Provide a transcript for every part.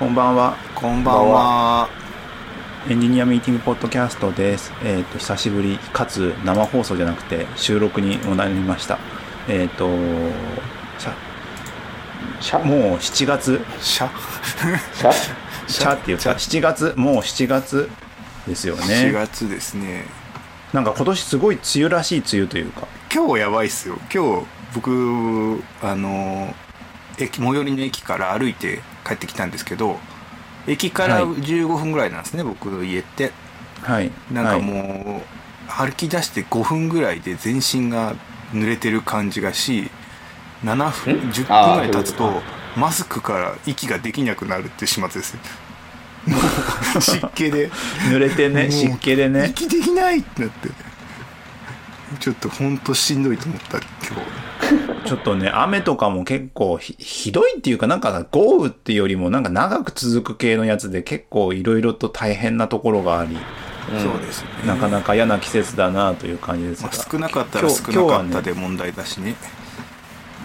こんばんは。こんばんは。エンジニアミーティングポッドキャストです。えっ、と、久しぶり、かつ生放送じゃなくて収録にもなりました。えっ、と、しゃ、シャもう7月、シャシャっていうか、7月、もう7月ですよ4ね。月ですね。なんか今年すごい梅雨らしい梅雨というか、今日やばいっすよ。今日僕あの駅最寄りの駅から歩いて帰ってきたんですけど、駅からはい。15分ぐらいなんですね、僕の家って。はい。なんかはい。もう、歩き出して5分ぐらいで全身が濡れてる感じがし7分ん10あー分ぐらい経つとマスクから息ができなくなるって始末ですよ もう湿気で。濡れてね、湿気でね。息できないってなってちょっとほんとしんどいと思った今日。ちょっとね、雨とかも結構ひひどいっていうか、なんか豪雨っていうよりも、なんか長く続く系のやつで結構いろいろと大変なところがあり、そうですね。なかなか嫌な季節だなという感じですが。まあ、少なかったら少なかったで問題だしね。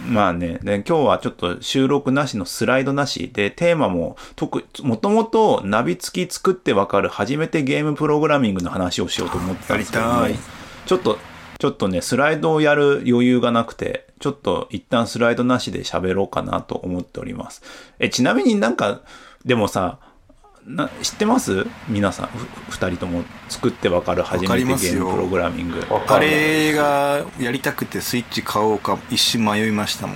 まあね、で今日はちょっと収録なしのスライドなし。で、テーマも特、もともとナビ付き作ってわかる初めてゲームプログラミングの話をしようと思ってたんですけどもやりたい。ちょっと、ちょっとね、スライドをやる余裕がなくて、ちょっと一旦スライドなしで喋ろうかなと思っております。え、ちなみになんか、でもさ、な知ってます？皆さん、ふ二人とも作ってわかる初めてゲームプログラミング。あるれがやりたくてスイッチ買おうか一瞬迷いましたもん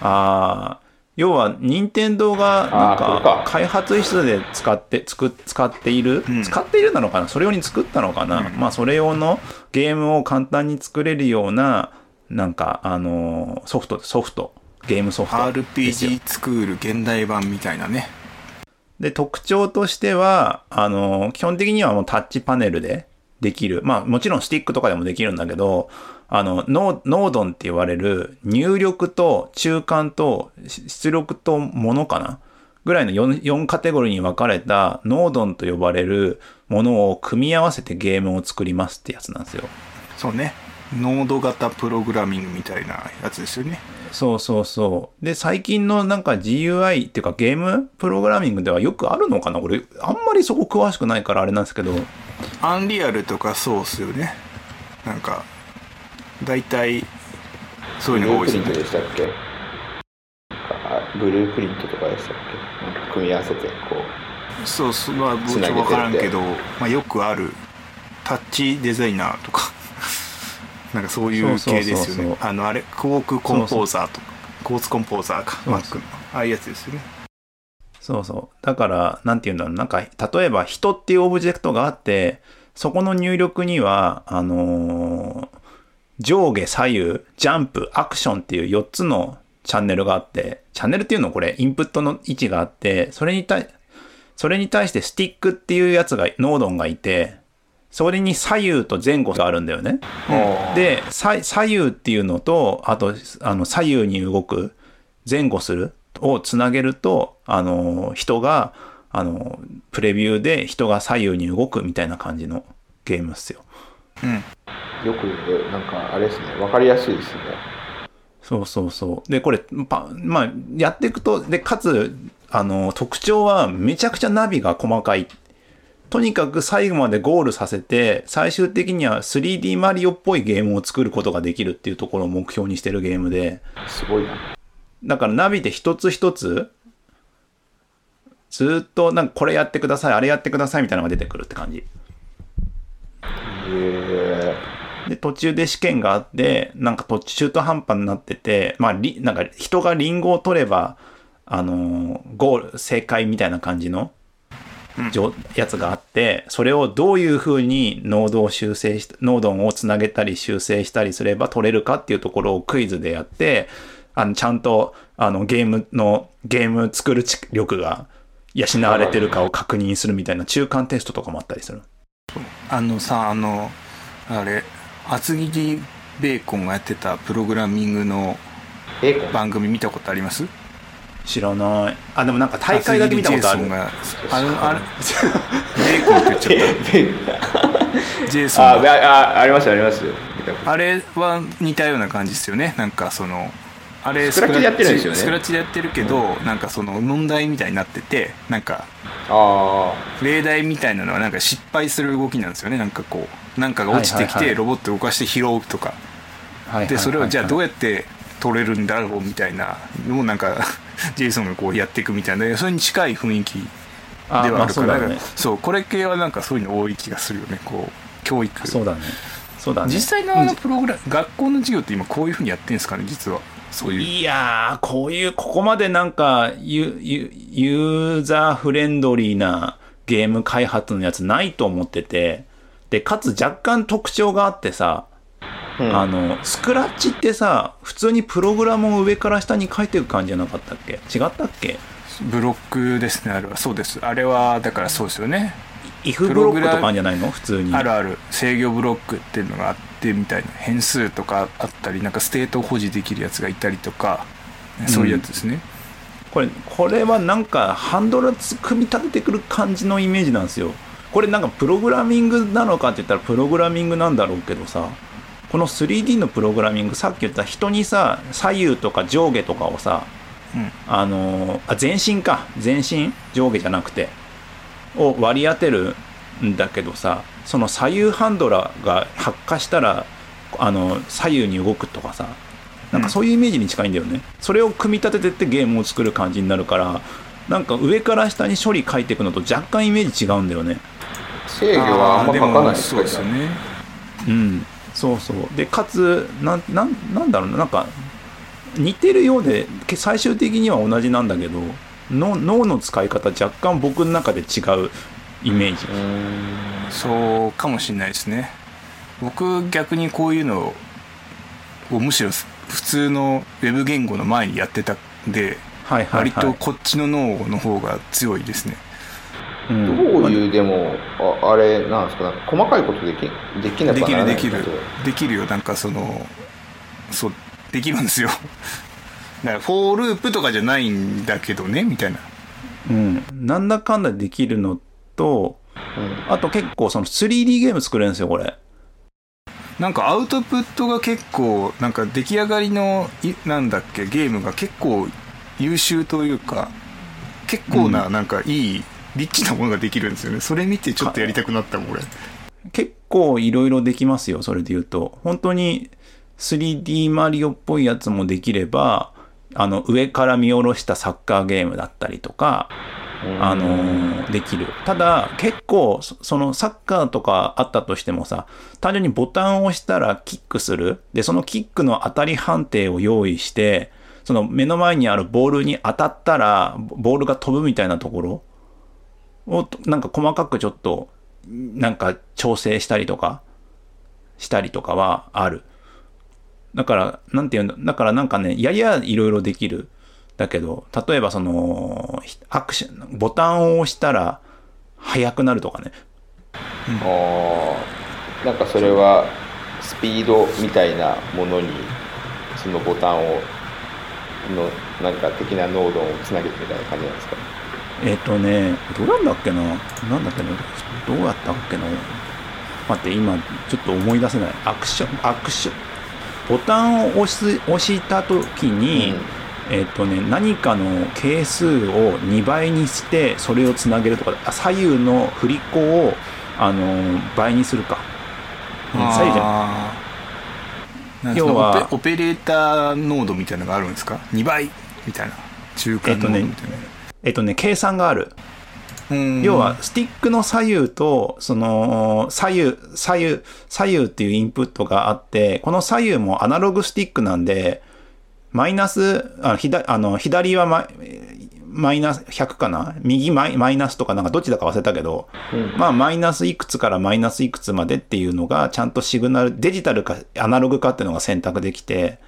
ああ、要は、任天堂が、なんか、か。開発室で使って、つく、使っている、うん。使っているなのかな？それ用に作ったのかな、うん。まあ、それ用のゲームを簡単に作れるような、なんか、あのーソフト、ソフト、ゲームソフト。RPG スクール現代版みたいなね。で、特徴としては、あの、基本的にはもうタッチパネルでできる。まあ、もちろんスティックとかでもできるんだけど、あの、ノードンって言われる入力と中間と出力とものかな？ぐらいの 4, 4カテゴリーに分かれたノードンと呼ばれるものを組み合わせてゲームを作りますってやつなんですよ。そうね。ノード型プログラミングみたいなやつですよね。そうそうそう。で、最近のなんか GUI っていうかゲームプログラミングではよくあるのかな？俺、あんまりそこ詳しくないからあれなんですけど、アンリアルとかそうっすよね。なんか大体そういうのが多いですよね。ブループリントでしたっけ？あブループリントとかでしたっけ？組み合わせてこそう。そうまあ僕つなげてって。分からんけど、まあ、よくあるタッチデザイナーとか。なんかそういう系ですよね。あのあれコークコンポーザーとか。コーツコンポーザーか。そうそう Mac のああいうやつですよね。そうそう。だから、なんて言うんだろう。なんか、例えば人っていうオブジェクトがあって、そこの入力には、あのー上下左右、ジャンプ、アクションっていう4つのチャンネルがあって、チャンネルっていうのこれ、インプットの位置があって、それに対、それに対してスティックっていうやつが、ノードンがいて、それに左右と前後があるんだよね。う、で、左左右っていうのと、あと、あの、左右に動く、前後するをつなげると、あの、人が、あの、プレビューで人が左右に動くみたいな感じのゲームっすよ。うんよくなんかあれですねわかりやすいですねそうそうそう。で、これ、パまあ、やっていくと、で、かつ、あの、特徴はめちゃくちゃナビが細かい。とにかく最後までゴールさせて、最終的には 3D マリオっぽいゲームを作ることができるっていうところを目標にしてるゲームで、すごいなだからナビで一つ一つ、ずーっとなんかこれやってください、あれやってくださいみたいなのが出てくるって感じ。で、途中で試験があって、なんか途中途半端になってて、まあ、りなんか人がリンゴを取れば、あのーゴール、正解みたいな感じの、やつがあって、それをどういう風にノードを修正し、ノードをつなげたり修正したりすれば取れるかっていうところをクイズでやって、あの、ちゃんと、あの、ゲームの、ゲーム作る力が養われてるかを確認するみたいな中間テストとかもあったりする。あのさあのあれ厚切りベーコンがやってたプログラミングの番組見たことあります？知らない。あ、でもなんか大会だけ見たことある。あのあれ？ベーコンって言っちゃった。ジェイソンがあああありますありまあれは似たような感じですよね。なんかそのあれスクラッチでやってるんですよね。スクラッチでやってるけど、なんかその問題みたいになっててなんかあ例題みたいなのはなんか失敗する動きなんですよね。なんかこうなんかが落ちてきてロボットを動かして拾うとか。はいでそれをじゃあどうややって取れるんだろうみたいなのもなんか ジェイソンがこうやっていくみたいなそれに近い雰囲気ではあるまあからそうだね。そうこれ系はなんかそういうの多い気がするよね。こう教育。そうだね。そうだね。実際のあのプログラム学校の授業って今こういうふうにやってるんですかね実はそういう。いやー、こういう、ここまでなんかユ、ユユーザーフレンドリーなゲーム開発のやつないと思ってて、で、かつ若干特徴があってさ、あ、うん、あの、スクラッチってさ、普通にプログラムを上から下に書いていく感じじゃなかったっけ？違ったっけ？ブロックですねあれは。そうです。あれはだからそうですよね。イフブロックとかあるんじゃないの？普通に。あるある。制御ブロックっていうのがあってみたいな変数とかあったりなんかステートを保持できるやつがいたりとかそういうやつですね、これ、これはなんかハンドル組み立ててくる感じのイメージなんですよ。これなんかプログラミングなのかって言ったらプログラミングなんだろうけどさ、この 3D のプログラミング、さっき言った人にさ、左右とか上下とかをさ、うんあのーあ、全身か。全身上下じゃなくて。を割り当てるんだけどさ、その左右ハンドラーが発火したら、あの、左右に動くとかさ、なんかそういうイメージに近いんだよね。それを組み立ててってゲームを作る感じになるから、なんか上から下に処理書いていくのと若干イメージ違うんだよね。制御はあんま書かないもそうですよねうん。そうそう。で、かつ、なん、なん、なんだろうな、なんか、似てるようで、け最終的には同じなんだけど、の脳の使い方若干僕の中で違うイメージ。うーんそうかもしれないですね。僕逆にこういうのをむしろ普通のウェブ言語の前にやってたんではいはい、はい。割とこっちの脳の方が強いですね。うん、どういうでもああれなんですか？なんか細かいことできできなならないきるできる。んできるよ。なんかそのそうできるんですよ。だからフォーループとかじゃないんだけどねみたいな。うん。なんだかんだできるのと、うんあと結構その 3D ゲーム作れるんですよ、これ。なんかアウトプットが結構なんか出来上がりのいなんだっけゲームが結構優秀というか結構ななんかいいリッチなものができるんですよねそれ見てちょっとやりたくなったもん俺結構いろいろできますよ、それで言うと。本当に 3D マリオっぽいやつもできれば、あの、上から見下ろしたサッカーゲームだったりとか、あのーできる。ただ、結構、そそのサッカーとかあったとしてもさ、単純にボタンを押したらキックする。で、そのキックの当たり判定を用意して、その目の前にあるボールに当たったら、ボボールが飛ぶみたいなところを、なんか細かくちょっと、なんか調整したりとか、したりとかはある。だから、なんていうんだ、だからなんかね、ややいろいろできる。だけど、例えばその、ひアクション、ボタンを押したら、速くなるとかね。ああなんかそれはスピードみたいなものにそのボタンをのなんか的なノードをつなげるみたいな感じなんですか？えっ、とね、どうなんだっけな？なんだっけな？どうやったっけな？待って、今、ちょっと思い出せない。アクション、アクション、ボタンを押す押した時に、えっ、とね、何かの係数を2倍にして、それをつなげるとか、あ左右の振り子を、あの倍にするか。うん左右じゃなんかその要はオペオペレーターノードみたいなのがあるんですか？2倍みたいな。中間ノードみたいな、えっとね、計算がある。うん。要は、スティックの左右と、その、左右、左右、左右っていうインプットがあって、この左右もアナログスティックなんで、マイナス、あ左あの左はマイマイナス100かな？右マイマイナスとかなんかどっちだか忘れたけど、うん。まあマイナスいくつからマイナスいくつまでっていうのがちゃんとシグナル、デジタルかアナログかっていうのが選択できて、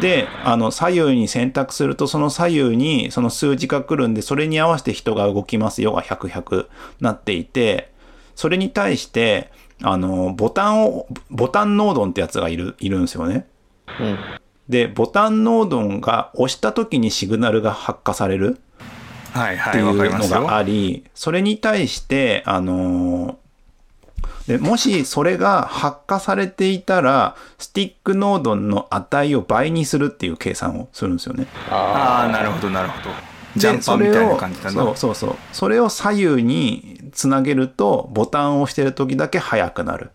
で、あの、左右に選択すると、その左右にその数字が来るんで、それに合わせて人が動きますよ。が100、100なっていて、それに対して、あの、ボタンを、ボタンノードンってやつがいる、いるんですよね。うん。で、ボタンノードンが押した時にシグナルが発火される。はいはいっていうのがあり、それに対して、あのーで、もしそれが発火されていたら、スティック濃度の値を倍にするっていう計算をするんですよね。ああなるほどなるほどジャンパーみたいな感じだなそうそうそう。それを左右につなげると、ボタンを押してる時だけ速くなる。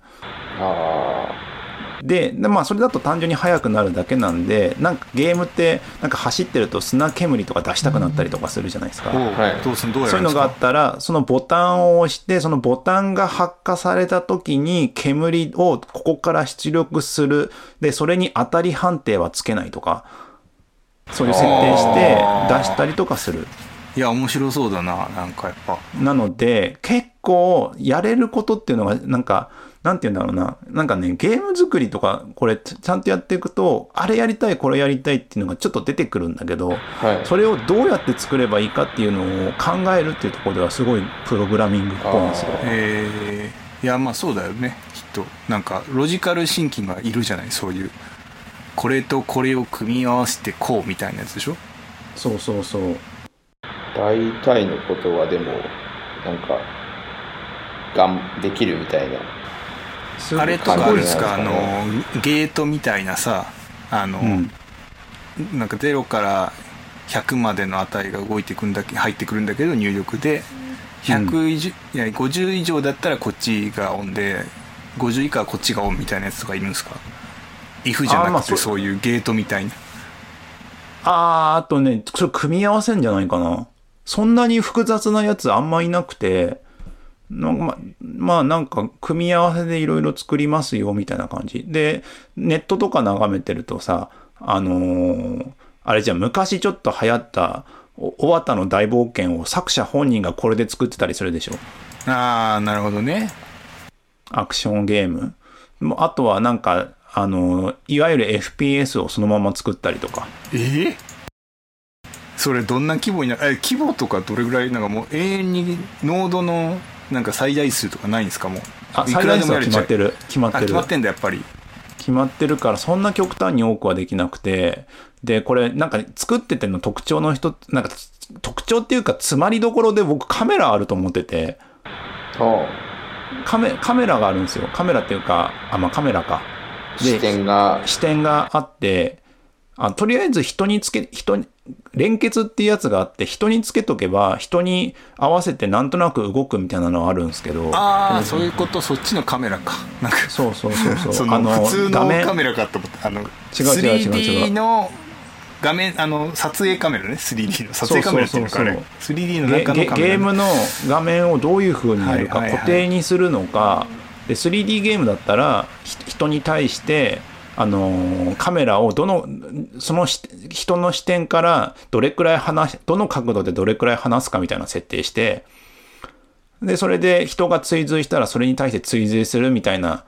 あで、でまあ、それだと単純に速くなるだけなんで、なんかゲームって、なんか走ってると砂煙とか出したくなったりとかするじゃないですか。おうはいどうすんどうやそういうのがあったら、そのボタンを押して、そのボタンが発火された時に煙をここから出力する。で、それに当たり判定はつけないとか、そういう設定して出したりとかする。いや面白そうだななんかやっぱなので、結構やれることっていうのが、なんか、なんて言うんだろうな。なんかね、ゲーム作りとか、これちゃんとやっていくと、あれやりたい、これやりたいっていうのがちょっと出てくるんだけど、あはい。それをどうやって作ればいいかっていうのを考えるっていうところではすごいプログラミングっぽいんですよ。えー、いやまあそうだよね。きっと。なんかロジカルシンキングがいるじゃない？そういう。これとこれを組み合わせてこうみたいなやつでしょ？そうそうそう。大体のことはでもなんかがんできるみたいなあれとかあるんですか？あのゲートみたいなさあの、うん。なんか0から100までの値が動いてくんだけ入ってくるんだけど入力で100以上、いや50以上だったらこっちがオンで50以下はこっちがオンみたいなやつとかいるんですか ?if じゃなくてそそういうゲートみたいなあー、あとね、それ組み合わせんじゃないかな。そんなに複雑なやつあんまいなくて、なんかままあなんか組み合わせでいろいろ作りますよみたいな感じ。で、ネットとか眺めてるとさ、あのーあれじゃん昔ちょっと流行った、お小畑の大冒険を作者本人がこれで作ってたりするでしょ？ああなるほどねアクションゲーム。あとはなんか、あのーいわゆる FPS をそのまま作ったりとか。えー？それどんな規模になえ規模とかどれぐらい？なんかもう永遠にノードのなんか最大数とかないんですか？もうあ、いくら最大数はでもやれちゃう決まってる。決まってる。あ決まってんだやっぱり決まってるから、そんな極端に多くはできなくて、で、これ、なんか作ってての特徴の人、なんか特徴っていうか、詰まりどころで僕カメラあると思ってて、あカメカメラがあるんですよ。カメラっていうか、あ、まあカメラか。視点が視点があって、あとりあえず人につけ、人に、連結っていうやつがあって、人につけとけば、人に合わせてなんとなく動くみたいなのはあるんですけど、ああ、そういうことそっちのカメラか。なんかそうそうそうそう。そのあの普通のカメラかと思ったあの違う違う違う違う。3D の画面あの撮影カメラね。3D の。撮影カメラっていうのかあれ。そうそう 3D のゲゲ中のカメラ、ゲームの画面をどういう風にやるか固定にするのか。で 3D ゲームだったらひ人に対してあのーカメラをどのそのし人の視点からどれくらい離しどの角度でどれくらい離すかみたいな設定してでそれで人が追随したらそれに対して追随するみたいな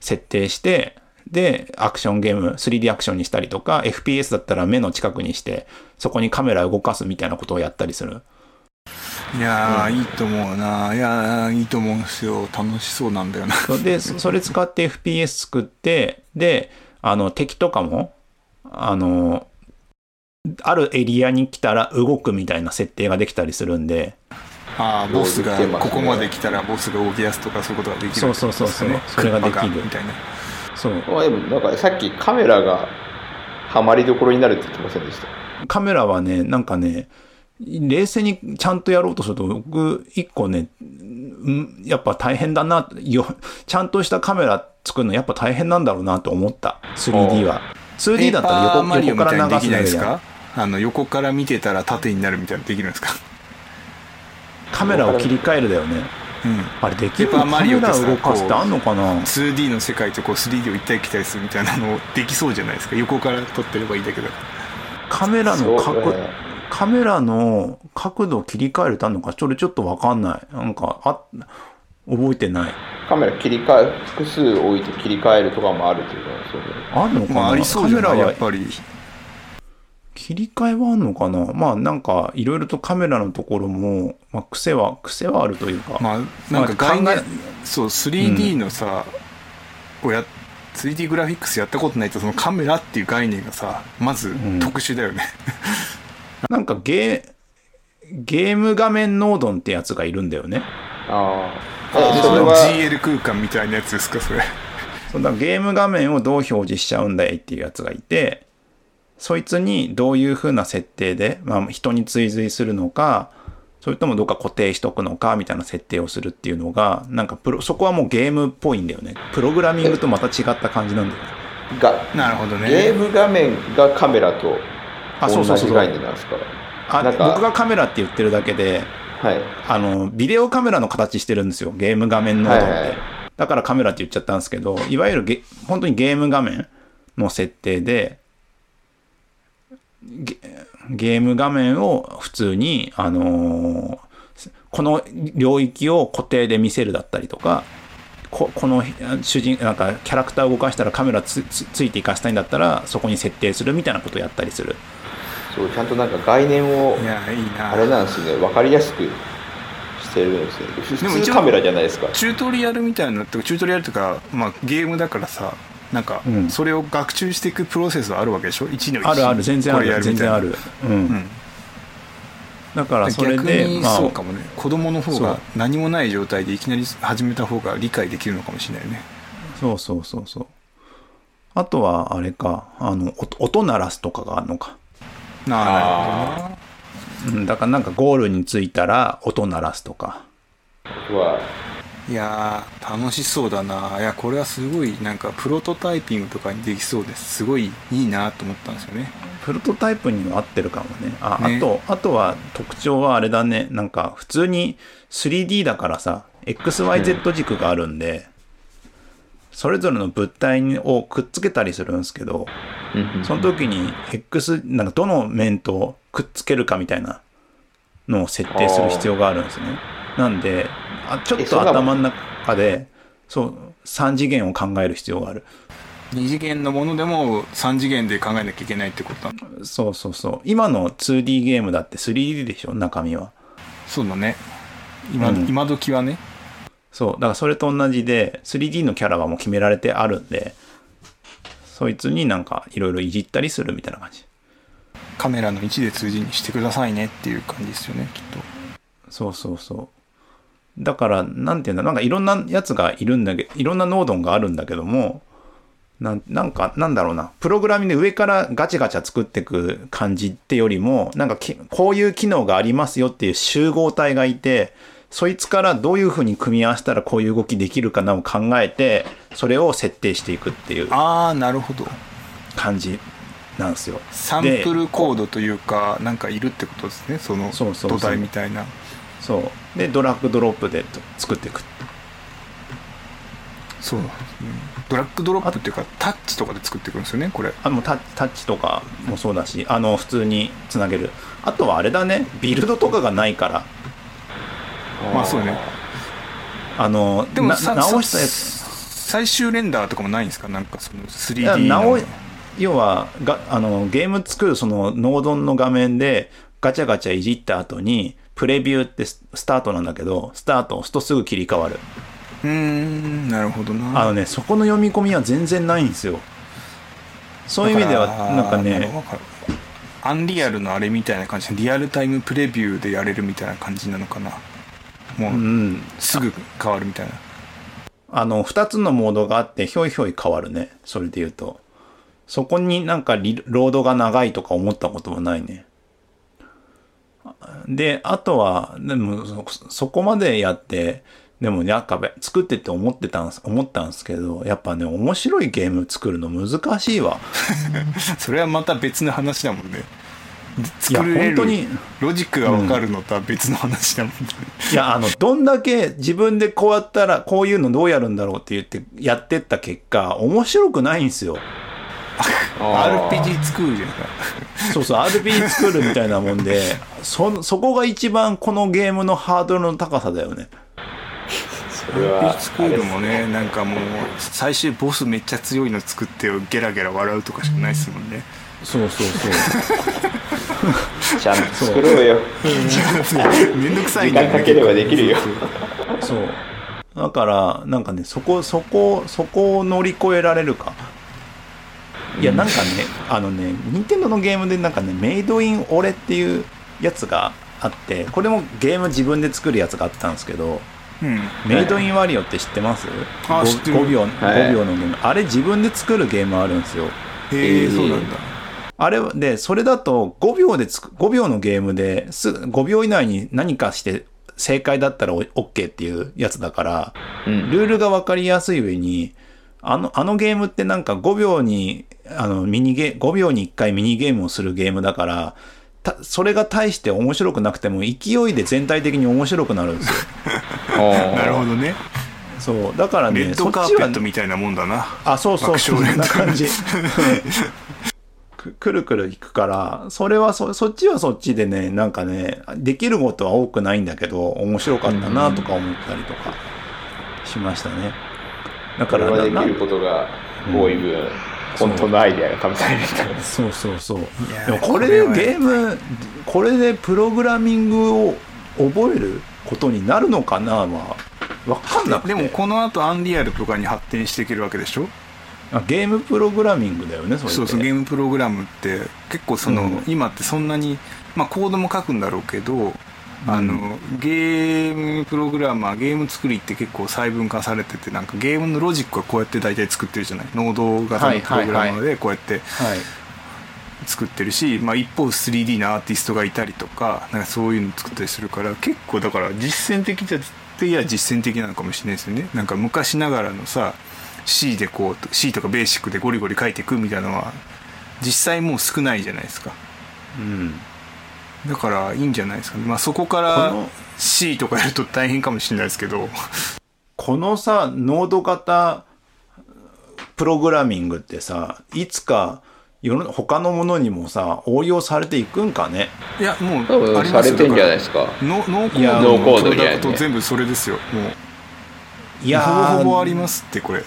設定してでアクションゲーム 3D アクションにしたりとか FPS だったら目の近くにしてそこにカメラ動かすみたいなことをやったりする。いやー、いいと思うな。いやーいいと思うんですよ。楽しそうなんだよな。で、そそれ使って FPS 作って、で、あの、敵とかも、あの、あるエリアに来たら動くみたいな設定ができたりするんで、ああボスがここまで来たらボスが動き出すとかそういうことができる。そうそうそうそう。それができる。みたいな。そう。まあでもなんかさっきカメラがハマりどころになるって言ってませんでした？カメラはね、なんかね、冷静にちゃんとやろうとすると、僕、一個ね、んやっぱ大変だな、よちゃんとしたカメラ作るのやっぱ大変なんだろうなと思った。3D は。2D だったら横横から流すすだ。けじゃあの横から見てたら縦になるみたいなのできるんですか？カメラを切り替えるだよね。うん。あれできるカメラ動かすってあんのかな？2D の世界とこう 3D を行ったり来たりするみたいなのできそうじゃないですか？横から撮ってればいいだけだかカメラの角、カメラの角度を切り替えるってあるのか、それちょっとわかんない。なんか、あ、覚えてない。カメラ切り替え複数置いて切り替えるとかもあるっていうことなんですよねあるのかな、らまあありそうじゃな。いカメラはやっぱり。切り替えはあるのかな？まあなんか、いろいろとカメラのところも、まあ癖は、癖はあるというか。まあなんか概念まあ考そう 3D のさ、をや 3D グラフィックスやったことないとそのカメラっていう概念がさまずん。特殊だよね、なんかゲー、ゲーム画面ノードンってやつがいるんだよね。ああーそれは GL 空間みたいなやつですかそれ。そうだからゲーム画面をどう表示しちゃうんだいっていうやつがいてそいつにどういう風な設定で、まあ、人に追随するのかそれともどっか固定しとくのかみたいな設定をするっていうのがなんかプロそこはもうゲームっぽいんだよね。プログラミングとまた違った感じなんだよね。がなるほどね。ゲーム画面がカメラとあそうそうそう。同じ概念なんですか。あなんか。僕がカメラって言ってるだけではい。あのビデオカメラの形してるんですよ。ゲーム画面ノードって、はいはいだからカメラって言っちゃったんですけどいわゆるゲ本当にゲーム画面の設定でゲゲーム画面を普通にあのーこの領域を固定で見せるだったりとかここの主人なんかキャラクターを動かしたらカメラつつついていかせたいんだったらそこに設定するみたいなことをやったりするそうちゃんとなんか概念をいやいいな。あれなんですね。分かりやすくしてるんですね。でも一応普通カメラじゃないですか。チュートリアルみたいなってチュートリアルというか、まあ、ゲームだからさなんかうん。それを学習していくプロセスはあるわけでしょ？1の1あるある。全然ある。全然ある、うん。うん。だからそれ逆にでまあ。そうかもね。子供の方が何もない状態でいきなり始めた方が理解できるのかもしれないね。そうそうそうそう。あとはあれか。あの音音鳴らすとかがあるのか、なあなるほどなうん、だからなんかゴールに着いたら音鳴らすとか。いやー楽しそうだな。いやこれはすごいなんかプロトタイピングとかにできそうです。すごいいいなと思ったんですよね。プロトタイプには合ってるかもね。あね。あとあとは特徴はあれだね。なんか普通に 3D だからさ XYZ 軸があるんで、それぞれの物体をくっつけたりするんですけどその時に X なんかどの面とくっつけるかみたいなのを設定する必要があるんですね。なんであちょっと頭の中でそう3次元を考える必要がある。2次元のものでも3次元で考えなきゃいけないってことなそうそうそう。今の 2D ゲームだって 3D でしょ中身は。そうだね今,、うん今時はねそう。だからそれと同じで 3D のキャラはもう決められてあるんでそいつになんかいろいろいじったりするみたいな感じ。カメラの位置で 2D にしてくださいねっていう感じですよねきっとそうそうそう。だから、なんていうんだ、なんかいろんなやつがいるんだけど、いろんなノードンがあるんだけども、なんなんか、なんだろうな、プログラミングで上からガチャガチャ作っていく感じってよりも、なんかきこういう機能がありますよっていう集合体がいて、そいつからどういうふうに組み合わせたらこういう動きできるかなを考えて、それを設定していくっていうああなるほど。感じなんですよ。サンプルコードというかなんかいるってことですね。そのそうそうそう。土台みたいな。そう。で、ドラッグドロップで作っていく。そう、うんドラッグドロップっていうかタッチとかで作っていくんですよねこれ。あもうタタッチとかもそうだしあの普通につなげる。あとはあれだね。ビルドとかがないからまあそうね。あのなでもさ直したやつ。最終レンダーとかもないんですか？なんかそのいや 3D の。要はがあのゲーム作るそのノードンの画面でガチャガチャいじった後にプレビューってススタートなんだけどスタートを押すとすぐ切り替わる。うーんなるほどな。あのねそこの読み込みは全然ないんですよ。そういう意味ではなんかね。アンリアルのあれみたいな感じでリアルタイムプレビューでやれるみたいな感じなのかなもううんすぐ変わるみたいなあの、二つのモードがあって、ひょいひょい変わるね。それで言うと。そこになんかリロードが長いとか思ったこともないね。で、あとは、でもそ、そこまでやって、でもなんか作ってって思ってたん思ったんですけど、やっぱね、面白いゲーム作るの難しいわ。それはまた別の話だもんね作れる本当に、ロジックが分かるのとは別の話だもんね、いや、あの、どんだけ自分でこうやったら、こういうのどうやるんだろうって言って、やってった結果、面白くないんですよ。RPG 作るじゃんかそうそう、RPG 作るみたいなもんで、そ、そこが一番このゲームのハードルの高さだよね。RPG 作るもねなんかもう最終ボスめっちゃ強いの作ってゲラゲラ笑うとかしかないですもんねそうそうそう。ちゃんと作ろうよ。めんどくさい時間かければできるよ。そう。だから、なんかね、そこ、そこ、そこを乗り越えられるか。いや、なんかね、あのね、任天堂のゲームでなんかね、メイドイン俺っていうやつがあって、これもゲーム自分で作るやつがあったんですけど、うん。メイドインワリオって知ってます？あ 5, 知ってる。秒はい。5秒のゲーム、あれ自分で作るゲームあるんですよ。へええーそうなんだあれでそれだと5秒でつく5秒のゲームです5秒以内に何かして正解だったら OK っていうやつだからうん。ルールが分かりやすい上にあのあのゲームってなんか5秒にあのミニゲ5秒に1回ミニゲームをするゲームだからたそれが大して面白くなくても勢いで全体的に面白くなるんですよ。なるほどね。そうだからレッドカーペットみたいなもんだな。あ、そうそうそう、そんな感じ。くくるくるいくから、それはそ、そっちはそっちでね、なんかね、できることは多くないんだけど、面白かったなとか思ったりとかしましたね。だこからなできることが多い分、本当のアイデアが試されるみたいなそうそうそう。やでもこれでゲーム、これでプログラミングを覚えることになるのかなは、わかんなくて。でもこの後アンリアルとかに発展していけるわけでしょ？あゲームプログラミングだよね、そ。そうそうゲームプログラムって結構その、うん今ってそんなにまあコードも書くんだろうけど、あのゲームプログラマーゲーム作りって結構細分化されててなんかゲームのロジックはこうやって大体作ってるじゃない？ノード型のプログラマーでこうやってはい。作ってるし、まあ、一方 3D のアーティストがいたりとかなんかそういうの作ったりするから結構だから実践的じゃっていや実践的なのかもしれないですよねなんか昔ながらのさ C でこう C とかベーシックでゴリゴリ書いていくみたいなのは実際もう少ないじゃないですかうん。だからいいんじゃないですかねまあそこかこらの C とかやると大変かもしれないですけどこのさ、ノード型プログラミングってさ、いつか世の他のものにもさ、応用されていくんかね？いやもう多分ありますよされてんじゃないですか。らノノーコいやードノーコードのプロダクト全部それですよもういやほぼーほぼありますってこれ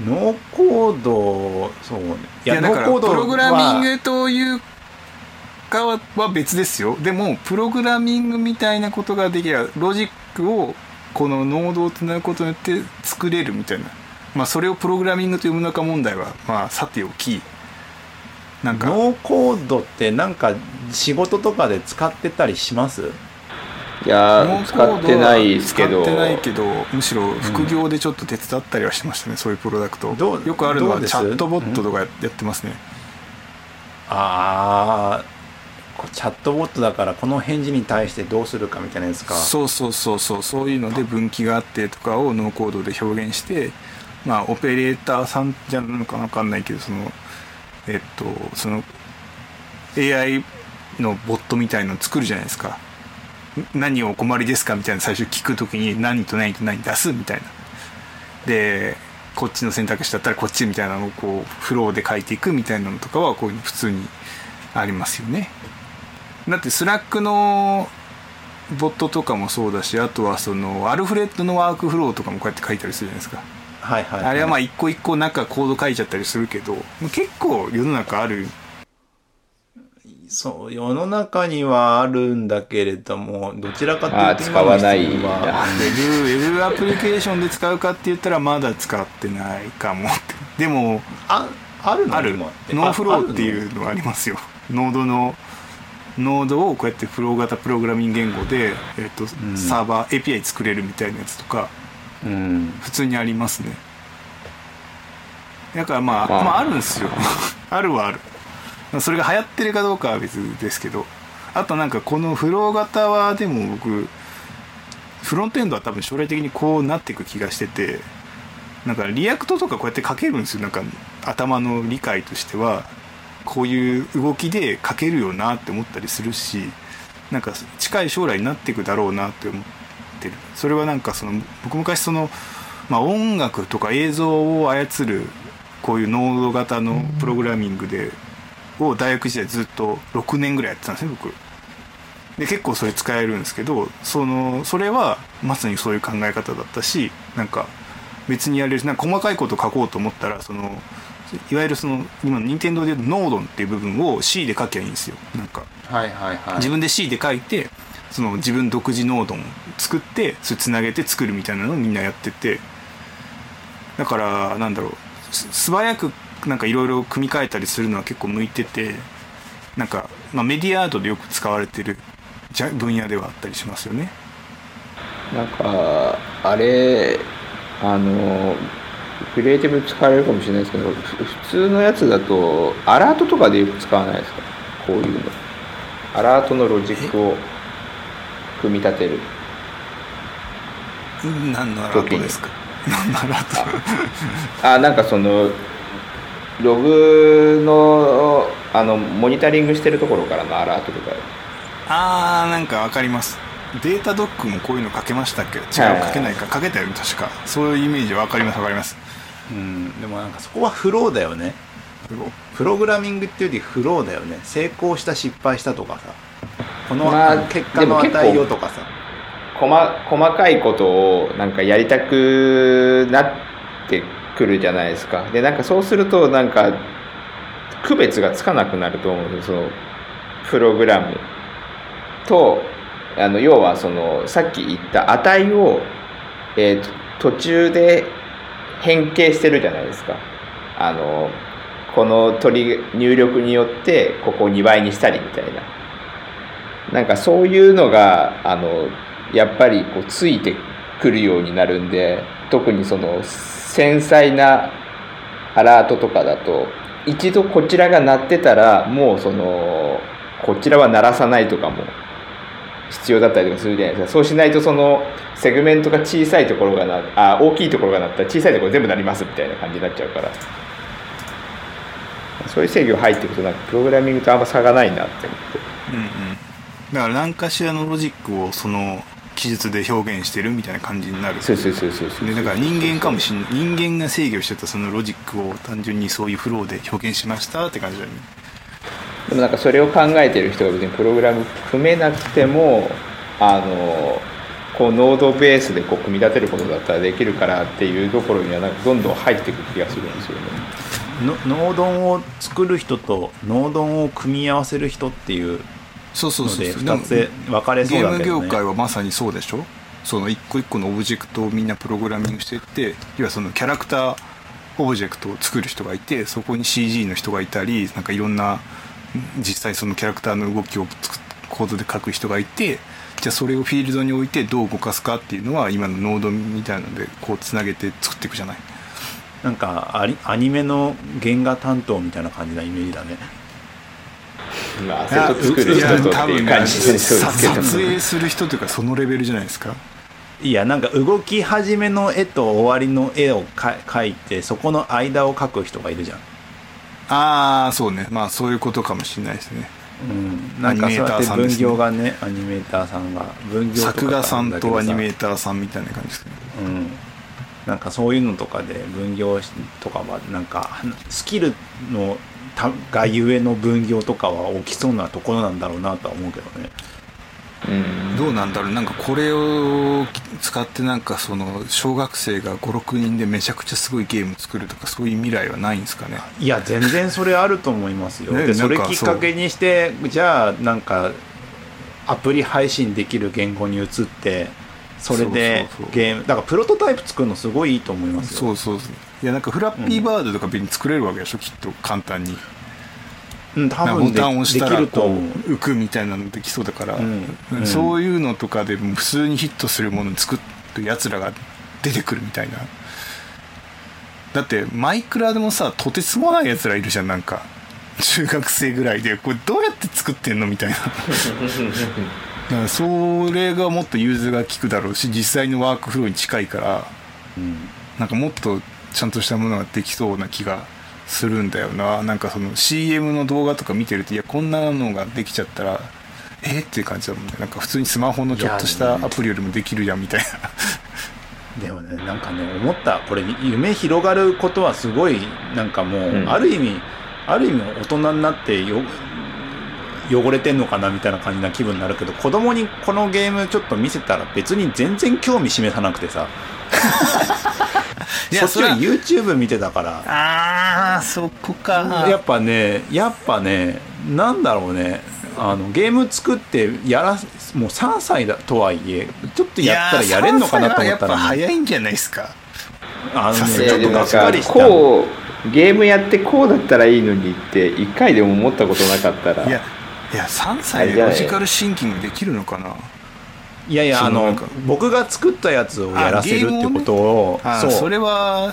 ノーコード、そうね。いいやだからプログラミングというかはは別ですよ。でもプログラミングみたいなことができればロジックをこのノードをつなぐことによって作れるみたいな。まあそれをプログラミングと呼ぶのか問題はまあさておき。なんか。ノーコードってなんか仕事とかで使ってたりします？いや使ってないですけど、使ってないけどむしろ副業でちょっと手伝ったりはしてましたね、そういうプロダクト。どうよくあるのはチャットボットとかややってますね。ああ、こうチャットボットだからこの返事に対してどうするかみたいなやつか。そうそうそうそうそういうので分岐があってとかをノーコードで表現してまあオペレーターさんじゃなのか分かんないけどそのえっとその AI のボットみたいのを作るじゃないですか。ん何をお困りですかみたいな最初聞くときに何と何と何出すみたいな。でこっちの選択肢だったらこっちみたいなのをこうフローで書いていくみたいなのとかはこういうの普通にありますよね。だってスラックのボットとかもそうだしあとはそのアルフレッドのワークフローとかもこうやって書いたりするじゃないですか、はいはい、あれはまあ一個一個コード書いちゃったりするけど結構世の中あるそう、世の中にはあるんだけれども、どちらかというと使わない。ウェブウェブアプリケーションで使うかって言ったらまだ使ってないかも でもあ、あるの？ある。 NoFlo ってああいうのがありますよ。ノードのノードをこうやってフロー型プログラミング言語で、えっとん。サーバー API 作れるみたいなやつとかうん。普通にありますね。だからまあまあ。まああるんですよ。あるはあるそれが流行ってるかどうかは別ですけどあとなんかこのフロー型はでも僕フロントエンドは多分将来的にこうなっていく気がしててなんか React とかこうやって書けるんですよ。なんか頭の理解としてはこういう動きで書けるよなって思ったりするしなんか近い将来になっていくだろうなって思ってる。それはなんかその僕昔その、まあ、音楽とか映像を操るこういうノード型のプログラミングでを大学時代ずっと6年ぐらいやってたんですね僕。で結構それ使えるんですけどそのそれはまさにそういう考え方だったしなんか別にやれるしなんか細かいこと書こうと思ったらそのいわゆるその今の任天堂でいうとノードンっていう部分を C で書きゃいいんですよ。なんかはいはいはい。自分で C で書いてその自分独自ノードを作ってそれつなげて作るみたいなのをみんなやってて。だからなんだろうす素早くなんかいろいろ組み替えたりするのは結構向いててなんか、まあ、メディアアートでよく使われてるじゃ分野ではあったりしますよね。なんかあれあのクリエイティブ使われるかもしれないですけどふ普通のやつだとアラートとかでよく使わないですか？こういうの。アラートのロジックを組み立てる。何のアラートですか？何のアラート？あなんかそのログのあのモニタリングしてるところからのアラートとか。あーなんかわかります。データドックもこういうの書けましたっけ？違うはい書けないか。書けたよね確か。そういうイメージわかりますわかります。うんでもなんかそこはフローだよね。プログラミングっていうよりフローだよね。成功した失敗したとかさ。この、まああの結果の値をとかさ。細細かいことをなんかやりたくなってくるじゃないですか。でなんかそうするとなんか区別がつかなくなると思うんですよ。そのプログラムとあの要はそのさっき言った値を、えーと途中で変形してるじゃないですか。あのこの取り入力によってここを2倍にしたりみたいな。なんかそういうのがあのやっぱりこうついてくるようになるんで特にその繊細なアラートとかだと一度こちらが鳴ってたらもうそのこちらは鳴らさないとかも必要だったりとかするじゃないですか。そうしないとそのセグメントが小さいところがなあ大きいところが鳴ったら小さいところ全部鳴りますみたいな感じになっちゃうから。そういう制御入っていくとなんかプログラミングとあんま差がないなって思って。うんうん。だから何かしらのロジックをその記述で表現してるみたいな感じになる。そうそうそうそうそう。でだから人間かもしんない人間が制御してたそのロジックを単純にそういうフローで表現しましたって感じだよね。でもなんかそれを考えてる人が別にプログラム組めなくてもあのこうノードベースでこう組み立てることだったらできるからっていうところにはなんかどんどん入っていく気がするんですよね。のノードンを作る人とノードンを組み合わせる人っていうそうそうそうのでそう2つで分かれそゲームうだけどね。業界はまさにそうでしょ？その一個一個のオブジェクトをみんなプログラミングしていって要はそのキャラクターオブジェクトを作る人がいてそこに CG の人がいたりなんかいろんな実際そのキャラクターの動きをコードで書く人がいてじゃあそれをフィールドに置いてどう動かすかっていうのは今のノードみたいなのでこうつなげて作っていくじゃない？なんかアニアニメの原画担当みたいな感じなイメージだねまあ、アセット作る人とっていう感じですけどさ撮影する人というかそのレベルじゃないですか？いやなんか動き始めの絵と終わりの絵をか描いてそこの間を描く人がいるじゃん。ああそうね。まあそういうことかもしれないですね。うん、なんかそうやって分業がねアニメーターさんが分業とか作画さんとアニメーーターさんみたいな感じですね。うん。なんかそういうのとかで分業しとかはなんかスキルのたがゆえの分業とかは起きそうなところなんだろうなとは思うけどね。うん。どうなんだろう。なんかこれを使ってなんかその小学生が56人でめちゃくちゃすごいゲーム作るとかそういう未来はないんですかね。いや全然それあると思いますよ、ねでそれきっかけにしてじゃあなんかアプリ配信できる言語に移ってそれでそうそうそう。ゲームだからプロトタイプ作るのすごいいいと思いますよ。そうそうそういやなんかフラッピーバードとか別に作れるわけでしょ、きっと簡単に。うん、多分でタンを押したらこると思う。う浮くみたいなのできそうだから、うんうんそういうのとかでも普通にヒットするものを作るやつらが出てくるみたいな。だってマイクラでもさとてつもないやつらいるじゃんなんか。中学生ぐらいでこれどうやって作ってんのみたいな。だからそれがもっと融通が利くだろうし実際のワークフローに近いから。うん。なんかもっとちゃんとしたものができそうな気がするんだよな。なんかその CM の動画とか見てるといやこんなのができちゃったらえ？っていう感じだもんね。なんか普通にスマホのちょっとしたアプリよりもできるやんみたいな。でもねなんかね思った。これ夢広がることはすごいなんかもう、うん。ある意味ある意味大人になってよ汚れてんのかなみたいな感じな気分になるけど子供にこのゲームちょっと見せたら別に全然興味示さなくてさ そっちは YouTube 見てたから。あーそこか。やっぱねやっぱねなんだろうね。あのゲーム作ってやらもう3歳だとはいえちょっとやったらやれんのかなと思ったやっぱら、ね、早いんじゃないですか。あのさすねちょっとがっかかりした。こうゲームやってこうだったらいいのにって一回でも思ったことなかったら。いやいや3歳でロジカルシンキングできるのかな？いやいやあの僕が作ったやつをやらせるっていうことをあそう。それは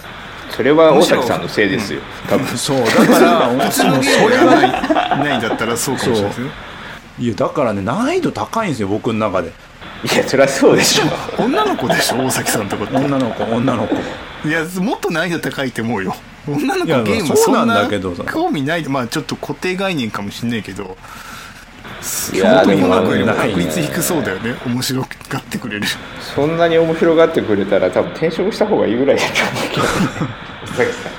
それは大崎さんのせいですよ多分。そうだから 普通のゲームがないないんだったらそうかもしれないですねいやだからね難易度高いんですよ僕の中で。いやそりゃそうでしょ。女の子でしょ大崎さんとこって。女の子女の子。いやもっと難易度高いと思うよ。女の子ゲームそうなんだけどさ。興味ないまあちょっと固定概念かもしんないけどいや男でもの子よりも確率低そうだよね面白がってくれるそんなに面白がってくれたら多分転職した方がいいぐらいだと思うけど大崎さ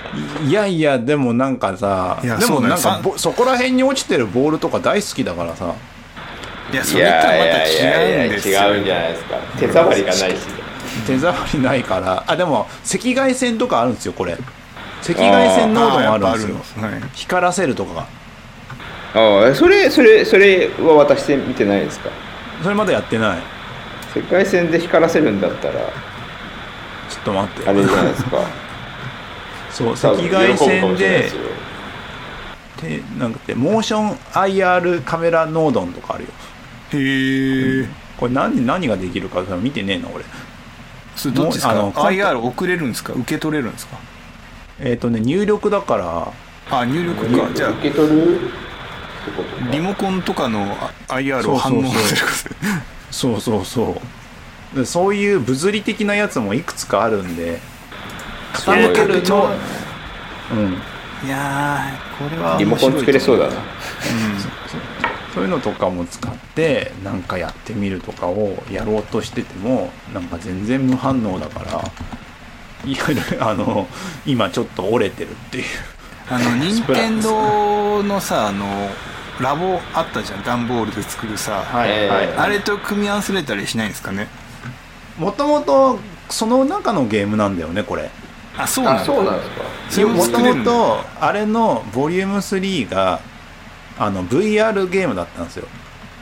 んいやいやでもなんかさでもなんかぼそこら辺に落ちてるボールとか大好きだからさ。いやそいれとはまた違うんですよ。違うんじゃないですか手触りがないし手触りないからあでも赤外線とかあるんですよこれ赤外線濃度もあるんですよはい光らせるとかがああそれそれそれは渡してみてないですか？それまだやってない。世界線で光らせるんだったら。ちょっと待って。あれじゃないですか？そう赤外線ででなんかってモーション IR カメラ濃度とかあるよ。へえこれ何何ができるか見てねえな俺。それどっちですか？あの IR 送れるんですか？受け取れるんですか？えっ、とね入力だから。あ入力か。じゃあ。受け取る？リモコンとかのあ IR を反応させるそうそうそう。でそういう物理的なやつもいくつかあるんで。傾けるとうん。いやーこれはリモコン作れそうだな。そういうのとかも使ってなんかやってみるとかをやろうとしててもなんか全然無反応だからいわゆるあの今ちょっと折れてるっていう。あの 任天堂のさあのラボあったじゃん段ボールで作るさ、はいえーはい。あれと組み合わせれたりしないんですかね？もともとその中のゲームなんだよねこれ。あそうなんそうなんですか。ももともとあれのボリューム3があの VR ゲームだったんですよ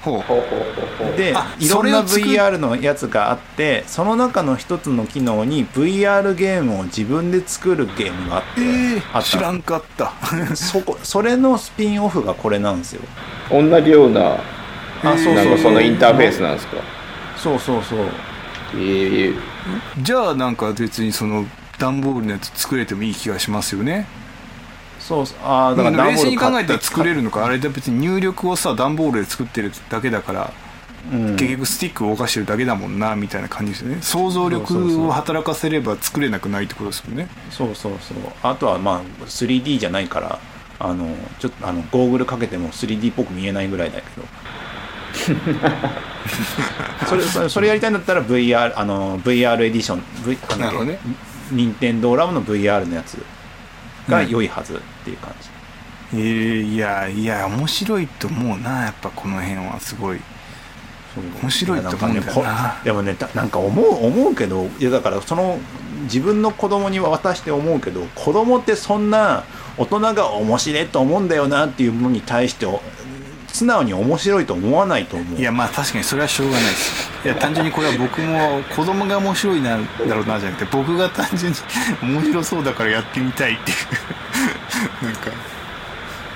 ほう。ほうほうほうほうであいろんな VR のやつがあってその中の一つの機能に VR ゲームを自分で作るゲームがあって、えー、あった。知らんかった。そこそれのスピンオフがこれなんですよ。同じようなあそうそうそそうのインターフェースなんですか？そうそうそう。ええじゃあなんか別にその段ボールのやつ作れてもいい気がしますよねそうああだから冷静に考えたら作れるのかあれで別に入力をさ段ボールで作ってるだけだから、うん。結局スティックを動かしてるだけだもんなみたいな感じですよね。想像力を働かせれば作れなくないってことですよね。そうそうそう。あとはまあ 3D じゃないからあのちょっとあのゴーグルかけても 3D っぽく見えないぐらいだけど。それそれそれやりたいんだったら VR あの VR エディション、v、なんだっけ？なるほどね。任天堂ラボの VR のやつが良いはずっていう感じ、えー、いやいや面白いと思うなやっぱこの辺はすごい。面白いと思うんだよな。ねこでもねたなんか思う思うけどいやだからその自分の子供に渡して思うけど子供ってそんな大人が面白いと思うんだよなっていうものに対してお素直に面白いと思わないと思う。いやまあ確かにそれはしょうがないですいや単純にこれは僕も子供が面白いなだろうなじゃなくて僕が単純に面白そうだからやってみたいっていう。なんか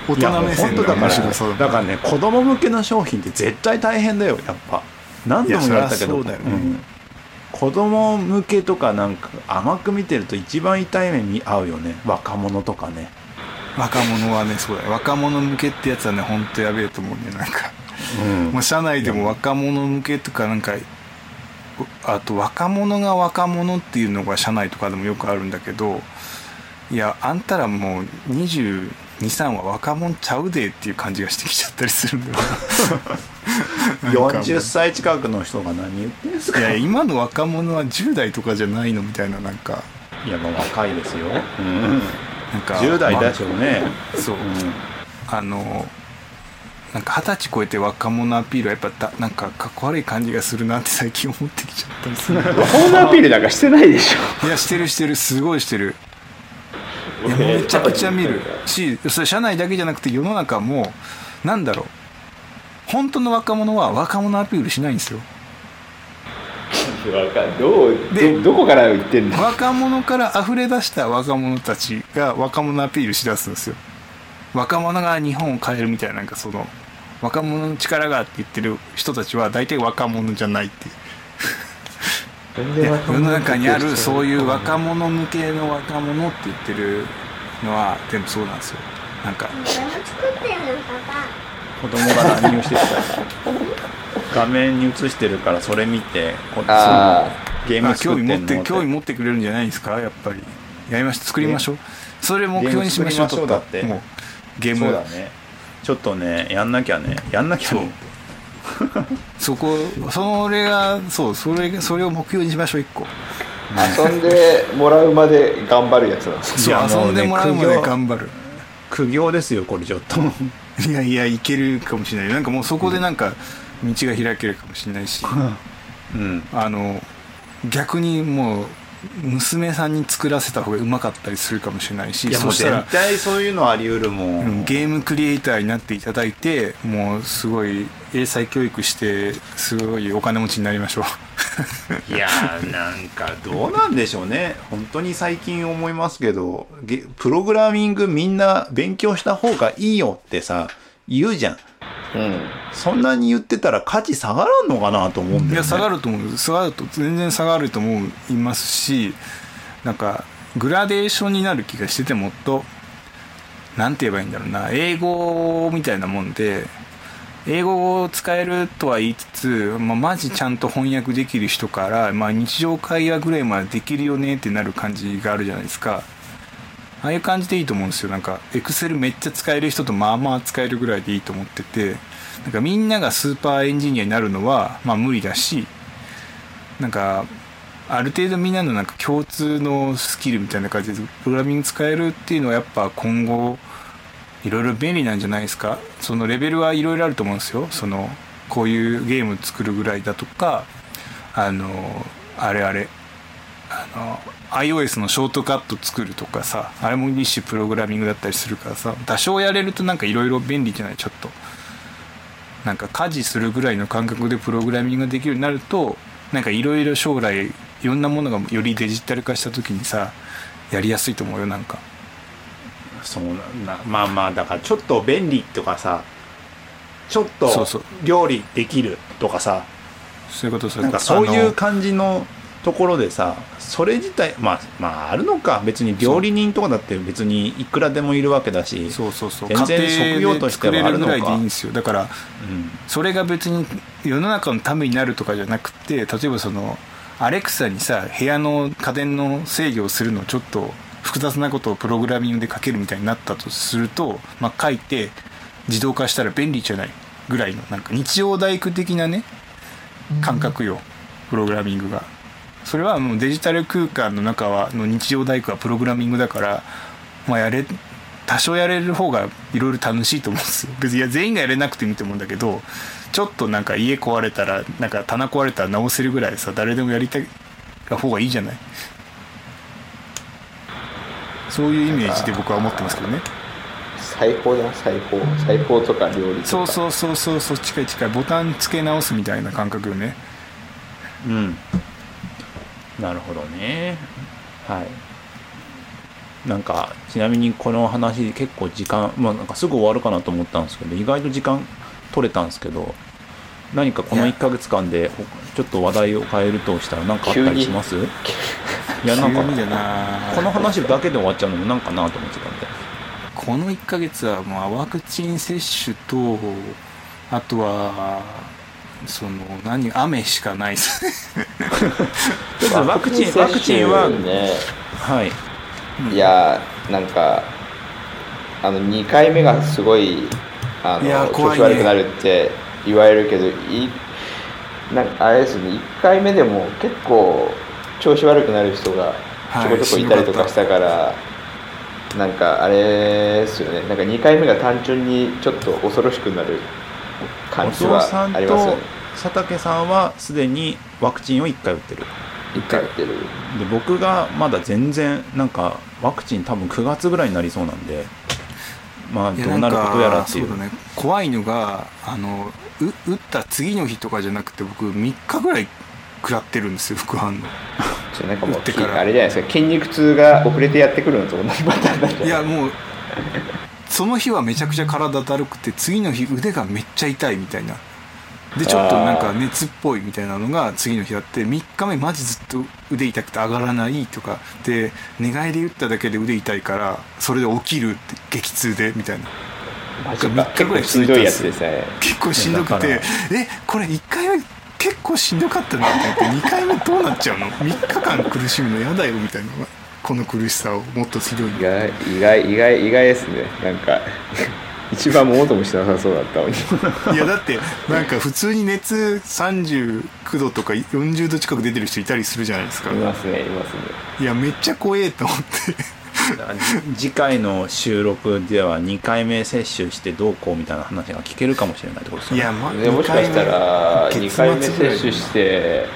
大人目線の本当だから。面白そうだからね子供向けの商品って絶対大変だよやっぱ。何度も言われたけど。いやそりゃそうん。子供向けとかなんか甘く見てると一番痛い目に遭うよね。若者とかね。若者はねそうだよ。若者向けってやつはね本当やべえと思うねなんかうん。もう社内でも若者向けとかなんかあと若者が若者っていうのが社内とかでもよくあるんだけどいやあんたらもう223は若者ちゃうでっていう感じがしてきちゃったりするんだよな。なんか。40歳近くの人が何言ってんすか？いや今の若者は10代とかじゃないのみたいななんか。いやまあ若いですよ、うん、なんか10代だしょうね、まそう、うあのなんか二十歳超えて若者アピールはやっぱだなんかかっこ悪い感じがするなって最近思ってきちゃったりする。若者アピールなんかしてないでしょ。いやしてるしてるすごいしてる。いやめちゃくちゃ見る。しそれ社内だけじゃなくて世の中もなんだろう。本当の若者は若者アピールしないんですよ。どうでどどこから言ってんの若者から溢れ出した若者たちが若者アピールしだすんですよ。若者が日本を変えるみたいななんかその若者の力がって言ってる人たちは大体若者じゃないって世の中にあるうそういう若者向けの若者って言ってるのは全部そうなんですよ。なんかこれも作ってるのパ子供が乱入してきた画面に映してるからそれ見てこっちあゲーム作ってんの味持って興味持ってくれるんじゃないですか？やっぱり。やりまし作りましょうそれ目標にしましょうゲーム作りましょうだゲームそうだねちょっとねやんなきゃね。やんなきゃね。そこそれがそうそれそれを目標にしましょう一個。遊んでもらうまで頑張るやつなんです。そう遊んでもらうまで頑張る。苦行ですよこれちょっと。いやいやいけるかもしれない。なんかもうそこでなんか道が開けるかもしれないし。うん。あの逆にもう娘さんに作らせた方がうまかったりするかもしれないしいやもそう絶対そういうのあり得るもん、うんゲームクリエイターになっていただいてもうすごい英才教育してすごいお金持ちになりましょう。いやーなんかどうなんでしょうね。本当に最近思いますけどゲプログラミングみんな勉強した方がいいよってさ言うじゃんうん。そんなに言ってたら価値下がらんのかなと思うんだよ、ね、いや下がると思う。下がると全然下がると思いますしなんかグラデーションになる気がしててもっとなんて言えばいいんだろうな。英語みたいなもんで英語を使えるとは言いつつ、まあ、マジちゃんと翻訳できる人から、まあ、日常会話ぐらいまでできるよねってなる感じがあるじゃないですか。ああいう感じでいいと思うんですよ。なんかエクセルめっちゃ使える人とまあまあ使えるぐらいでいいと思っててなんかみんながスーパーエンジニアになるのはまあ無理だしなんかある程度みんなのなんか共通のスキルみたいな感じでプログラミング使えるっていうのはやっぱ今後いろいろ便利なんじゃないですか？そのレベルはいろいろあると思うんですよ。そのこういうゲーム作るぐらいだとかあのあれあれあの iOS のショートカット作るとかさあれも一種プログラミングだったりするからさ多少やれるとなんかいろいろ便利じゃない？ちょっと。なんか家事するぐらいの感覚でプログラミングができるようになるとなんかいろいろ将来いろんなものがよりデジタル化した時にさやりやすいと思うよなんか。そうなんだ。まあまあだからちょっと便利とかさちょっと料理できるとかさそういうことそういなうんこと。かそういう感じのところでさそれ自体まあまああるのか。別に料理人とかだって別にいくらでもいるわけだしそうそうそう。全然家職業としてはあるのか。らいでいいんですよ。だからうん。それが別に世の中のためになるとかじゃなくて例えばそのアレクサにさ部屋の家電の制御をするのをちょっと複雑なことをプログラミングで書けるみたいになったとすると、まあ、書いて自動化したら便利じゃないぐらいのなんか日曜大工的なね感覚よ。プログラミングがそれはもうデジタル空間の中はの日曜大工はプログラミングだからまあやれ多少やれる方がいろいろ楽しいと思うんですよ。別にいや全員がやれなくてもいいと思うんだけどちょっとなんか家壊れたらなんか棚壊れたら直せるぐらいさ誰でもやりたい方がいいじゃない。そういうイメージで僕は思ってますけどね。裁縫だな裁縫。裁縫とか料理とか。そうそうそうそうそっちかい近い。ボタン付け直すみたいな感覚よね。うんなるほどね。はい。なんかちなみにこの話結構時間まあなんかすぐ終わるかなと思ったんですけど意外と時間取れたんですけど何かこの1ヶ月間でほちょっと話題を変えるとしたら何かあったりします？いやなんかこの話だけで終わっちゃうのもなんかなと思ってたんで。この1ヶ月はまあワクチン接種とあとはその何雨しかないです。ねちょっとワクチンワクチンはね。はい。いやなんかあの2回目がすごいあの怖いね。調子悪くなるって言われるけどいなんかあれですね1回目でも結構調子悪くなる人がちょこちょこいたりとかしたから、なんかあれですよね。なんか2回目が単純にちょっと恐ろしくなるお感じはありますよとね佐竹さんはすでにワクチンを1回打ってる。1回打ってる。で僕がまだ全然なんかワクチン多分9月ぐらいになりそうなんでまあどうなることやらっていう。ね。怖いのがあのう打った次の日とかじゃなくて僕3日ぐらい食らってるんですよ副反応。それなんかもう打ってから。あれじゃないですか筋肉痛が遅れてやってくるのと同じパターンなんじゃないいやもうその日はめちゃくちゃ体だるくて次の日腕がめっちゃ痛いみたいなでちょっとなんか熱っぽいみたいなのが次の日あって3日目マジずっと腕痛くて上がらないとかで寝返り打っただけで腕痛いからそれで起きるって激痛でみたいな。マジか。3日ぐらいしんどいやつで結構しんどくてえこれ1回目結構しんどかったなって思って2回目どうなっちゃうの？3日間苦しむの嫌だよみたいなこの苦しさをもっとひどい意外意外意外意外ですね。なんか一番もともしなさそうだったのに。いやだってなんか普通に熱39度とか40度近く出てる人いたりするじゃないですか。いますねいますね。いやめっちゃ怖えと思って。次回の収録では2回目接種してどうこうみたいな話が聞けるかもしれないってことですよね。いや、ま、でもしかしたら2月回目接種して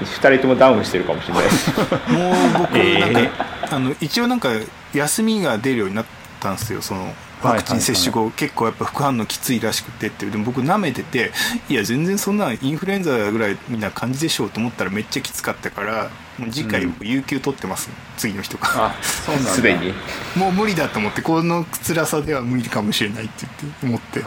2人ともダウンしてるかもしれないです。もう僕えーなんか、あの一応なんか休みが出るようになったんですよそのワクチン接種後、結構やっぱ副反応きついらしくてってでも僕舐めてていや全然そんなインフルエンザぐらいみんな感じでしょうと思ったらめっちゃきつかったからもう次回僕有給取ってます、次の日とかすでに。もう無理だと思ってこの辛さでは無理かもしれないって言って思って。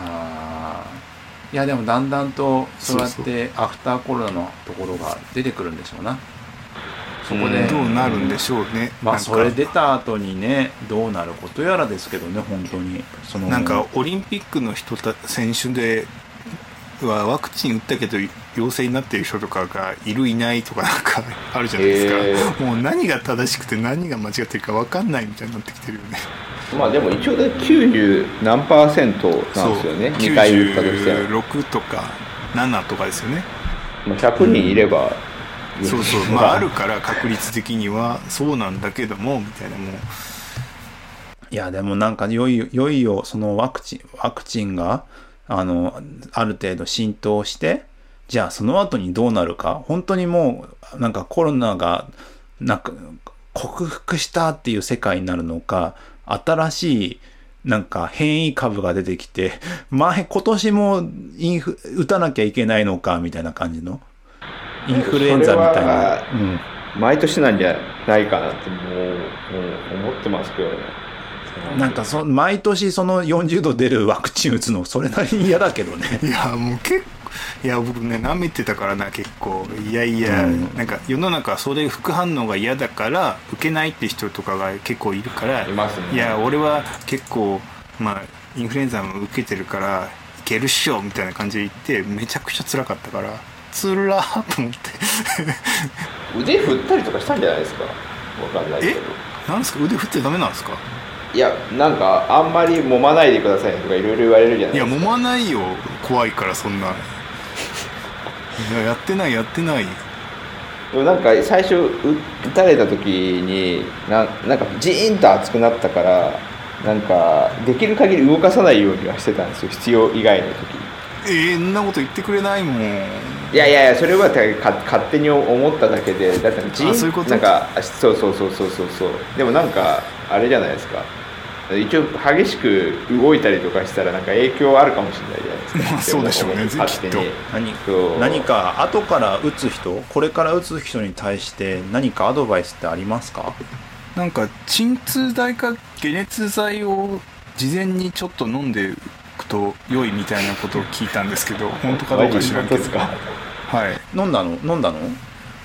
いやでもだんだんとそうやってアフターコロナのところが出てくるんでしょうなそこで、うん。どうなるんでしょうね。まあなんか。それ出た後にねどうなることやらですけどね本当に。そのなんかオリンピックの人た選手ではワクチン打ったけど陽性になってる人とかがいるいないとかなんか あるじゃないですか、へもう何が正しくて何が間違ってるか分かんないみたいになってきてるよね。まあでも一応ね90何パーセントなんですよね。そう。2回打ったとしても、96とか7とかですよね。まあ、100人いれば、そうそう。まああるから確率的にはそうなんだけどもみたいなもういやでもなんかいよいよいよいよそのワクチンワクチンがあのある程度浸透してじゃあその後にどうなるか。本当にもうなんかコロナがなんか克服したっていう世界になるのか新しいなんか変異株が出てきて前今年もインフ打たなきゃいけないのかみたいな感じのインフルエンザみたいな。は、うん、毎年なんじゃないかなってもうもう思ってますけどね。なんかそ毎年その40度出るワクチン打つのそれなりに嫌だけどね。いやもう結構いや僕ね舐めてたからな結構。いやいや、うん。なんか世の中はそれ副反応が嫌だから受けないって人とかが結構いるからいますね。いや俺は結構まあインフルエンザも受けてるからいけるっしょみたいな感じで言ってめちゃくちゃ辛かったからつらーと思って。腕振ったりとかしたんじゃないですか？わかんないけえ？どなんですか？腕振ってダメなんですか？いやなんかあんまり揉まないでくださいとかいろいろ言われるじゃないいやですか。揉まないよ。怖いからそんな。いややってないやってない。でもなんか最初う打たれた時にななんかジーンと熱くなったからなんかできる限り動かさないようにはしてたんですよ。必要以外の時。にえー、んなこと言ってくれないもん。いやいやいやそれはか勝手に思っただけで。だってあそういうこと？なんかあそうそうそうそうそう。そうでもなんかあれじゃないですか。一応激しく動いたりとかしたらなんか影響あるかもしれないじゃないですか。まあそうでしょうねも勝手に。何何か後から打つ人これから打つ人に対して何かアドバイスってありますか？なんか鎮痛剤か解熱剤を事前にちょっと飲んでいくと良いみたいなことを聞いたんですけど本当かどうか知らんけど。はい。飲んだの？飲んだの？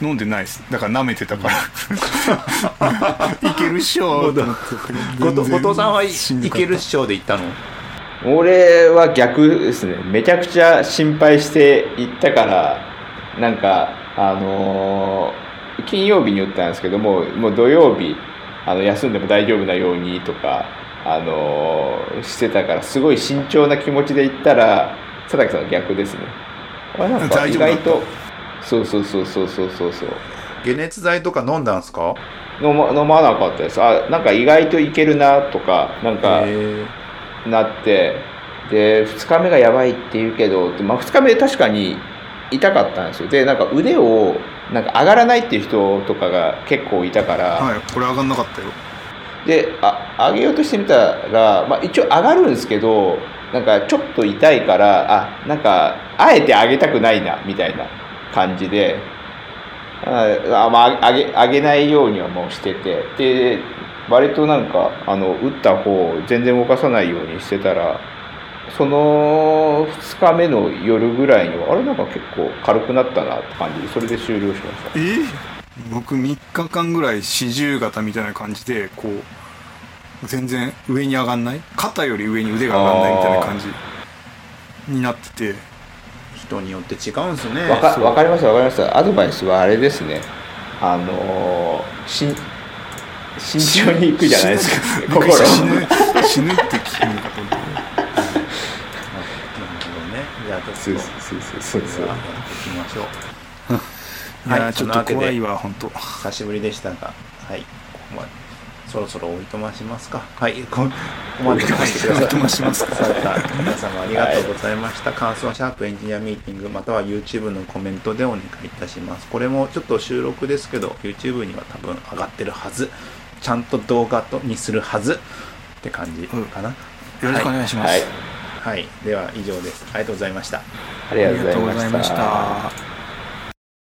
飲んでないです。だから舐めてたから。いけるっしょーと思って。後藤さんはいけるっしょで言ったの？俺は逆ですね。めちゃくちゃ心配して行ったからなんかあのー金曜日に打ったんですけどももう土曜日あの休んでも大丈夫なようにとかあのーしてたからすごい慎重な気持ちで行ったら佐竹さんは逆ですね。あれなんか意外とそうそうそうそうそうそう。そう解熱剤とか飲んだんすか？飲ま飲まなかったです。あなんか意外といけるなとかなんかへなってで2日目がやばいって言うけど、でまあ、2日目確かに痛かったんですよ。でなんか腕をなんか上がらないっていう人とかが結構いたから、はいこれ上がんなかったよであ上げようとしてみたら、まあ、一応上がるんですけどなんかちょっと痛いからあなんかあえて上げたくないなみたいな感じであ、まあ、上げ上げないようにはもうしててで割となんかあの打った方を全然動かさないようにしてたらその2日目の夜ぐらいにはあれなんか結構軽くなったなって感じでそれで終了しました。えー僕3日間ぐらい四十型みたいな感じでこう全然上に上がんない？肩より上に腕が上がんないみたいな感じになってて。人によって違うんすね。わかわかりましたわかりましたアドバイスはあれですね。あのーしん慎重に行くじゃないですか。心死ぬ死ぬって聞くのかと思って。なるほどね。じゃあそうそうそうそう。やっていきましょうい。やはいーちょっと怖いわ本当。久しぶりでした。がはい。ここまでそろそろおいとましますか。はい。こここまでのおいとましますか。皆様ありがとうございました、感想はシャープエンジニアミーティングまたは YouTube のコメントでお願いいたします。これもちょっと収録ですけど YouTube には多分上がってるはず。ちゃんと動画とにするはず。って感じかな、よろしくお願いします、はい。はい。では以上です。ありがとうございました。ありがとうございました